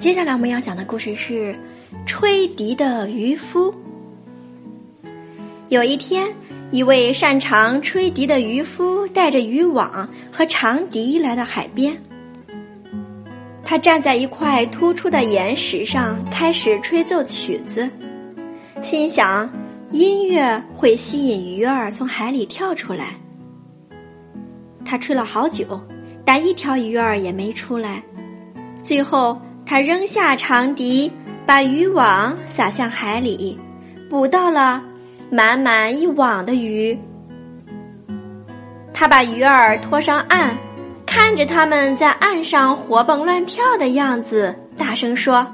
接下来我们要讲的故事是吹笛的渔夫。有一天，一位擅长吹笛的渔夫带着渔网和长笛来到海边。他站在一块突出的岩石上，开始吹奏曲子，心想音乐会吸引鱼儿从海里跳出来。他吹了好久，但一条鱼儿也没出来。最后，他扔下长笛，把渔网撒向海里，捕到了满满一网的鱼。他把鱼儿拖上岸。看着他们在岸上活蹦乱跳的样子，大声说：“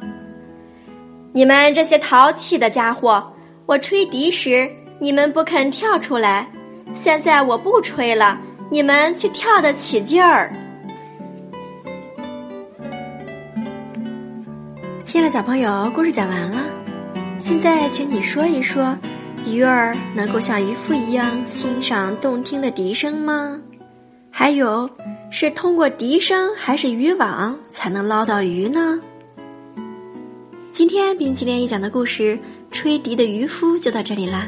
你们这些淘气的家伙！我吹笛时，你们不肯跳出来；现在我不吹了，你们却跳得起劲儿。”亲爱的小朋友，故事讲完了，现在请你说一说，鱼儿能够像渔夫一样欣赏动听的笛声吗？还有。是通过笛声还是渔网才能捞到鱼呢？今天冰淇淋一讲的故事《吹笛的渔夫》就到这里啦，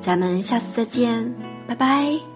咱们下次再见，拜拜。